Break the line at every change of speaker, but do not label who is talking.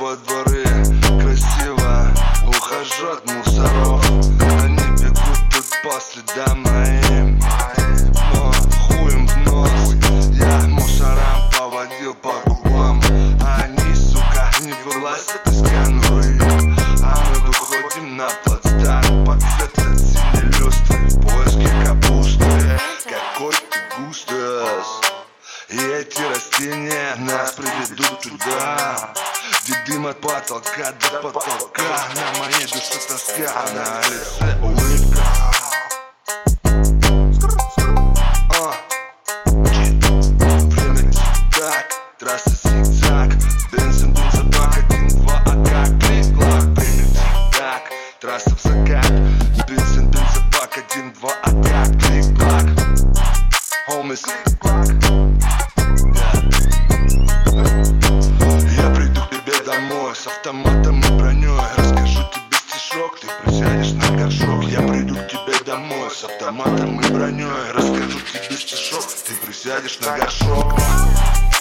во дворы Красиво ухожу от мусоров Они бегут тут по следам. И эти растения нас приведут туда Где дым от потолка до потолка. На моей душе тоска, на лице улыбка. А, трасса зигзаг, бензин, дым, запах, один, два, а как клик, лак, прилетит так, трасса в закат, стишок, ты присядешь на горшок Я приду к тебе домой с автоматом и броней Расскажу тебе стишок, ты присядешь на горшок.